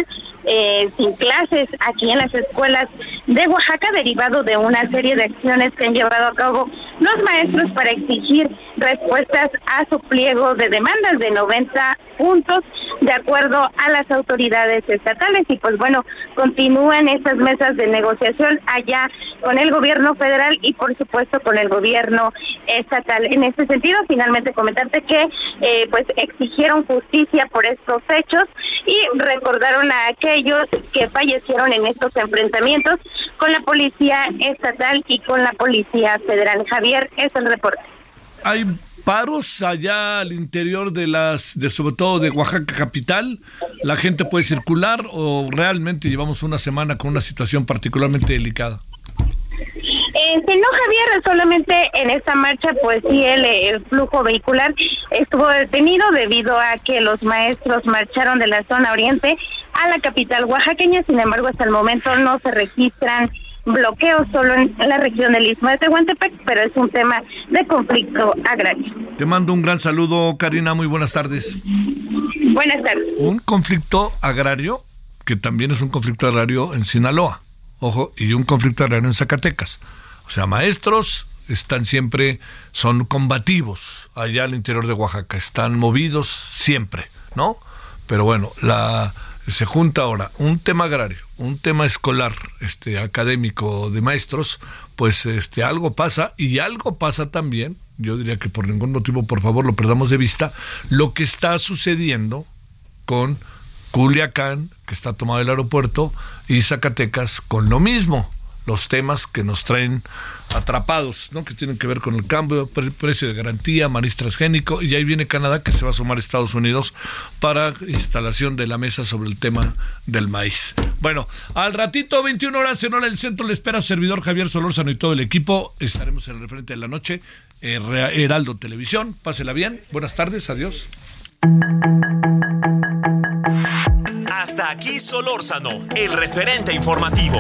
eh, sin clases aquí en las escuelas de Oaxaca derivado de una serie de acciones que han llevado a cabo los maestros para exigir respuestas a su pliego de demandas de 90 puntos de acuerdo a las autoridades estatales y pues bueno, continúan estas mesas de negociación allá con el gobierno federal y por supuesto con el gobierno estatal. En este sentido, finalmente comentarte que eh, pues exigieron justicia por estos hechos y recordaron a aquellos que fallecieron en estos enfrentamientos con la policía estatal y con la policía federal. Javier, es el reporte. ¿Hay paros allá al interior de las, de sobre todo de Oaxaca capital? ¿La gente puede circular o realmente llevamos una semana con una situación particularmente delicada? Eh, sí, no, Javier, solamente en esta marcha, pues sí, el, el flujo vehicular estuvo detenido debido a que los maestros marcharon de la zona oriente a la capital oaxaqueña. Sin embargo, hasta el momento no se registran bloqueos solo en la región del Istmo de Tehuantepec, pero es un tema de conflicto agrario. Te mando un gran saludo, Karina. Muy buenas tardes. Buenas tardes. Un conflicto agrario que también es un conflicto agrario en Sinaloa. Ojo, y un conflicto agrario en Zacatecas. O sea, maestros están siempre, son combativos allá al interior de Oaxaca, están movidos siempre, ¿no? Pero bueno, la se junta ahora un tema agrario, un tema escolar, este académico de maestros, pues este algo pasa y algo pasa también, yo diría que por ningún motivo por favor lo perdamos de vista, lo que está sucediendo con Culiacán, que está tomado el aeropuerto, y Zacatecas con lo mismo los temas que nos traen atrapados, ¿no? que tienen que ver con el cambio, pre- precio de garantía, maíz transgénico, y ahí viene Canadá que se va a sumar a Estados Unidos para instalación de la mesa sobre el tema del maíz. Bueno, al ratito, 21 horas en hora del centro, le espera servidor Javier Solórzano y todo el equipo. Estaremos en el referente de la noche, eh, Heraldo Televisión. Pásela bien, buenas tardes, adiós. Hasta aquí Solórzano, el referente informativo.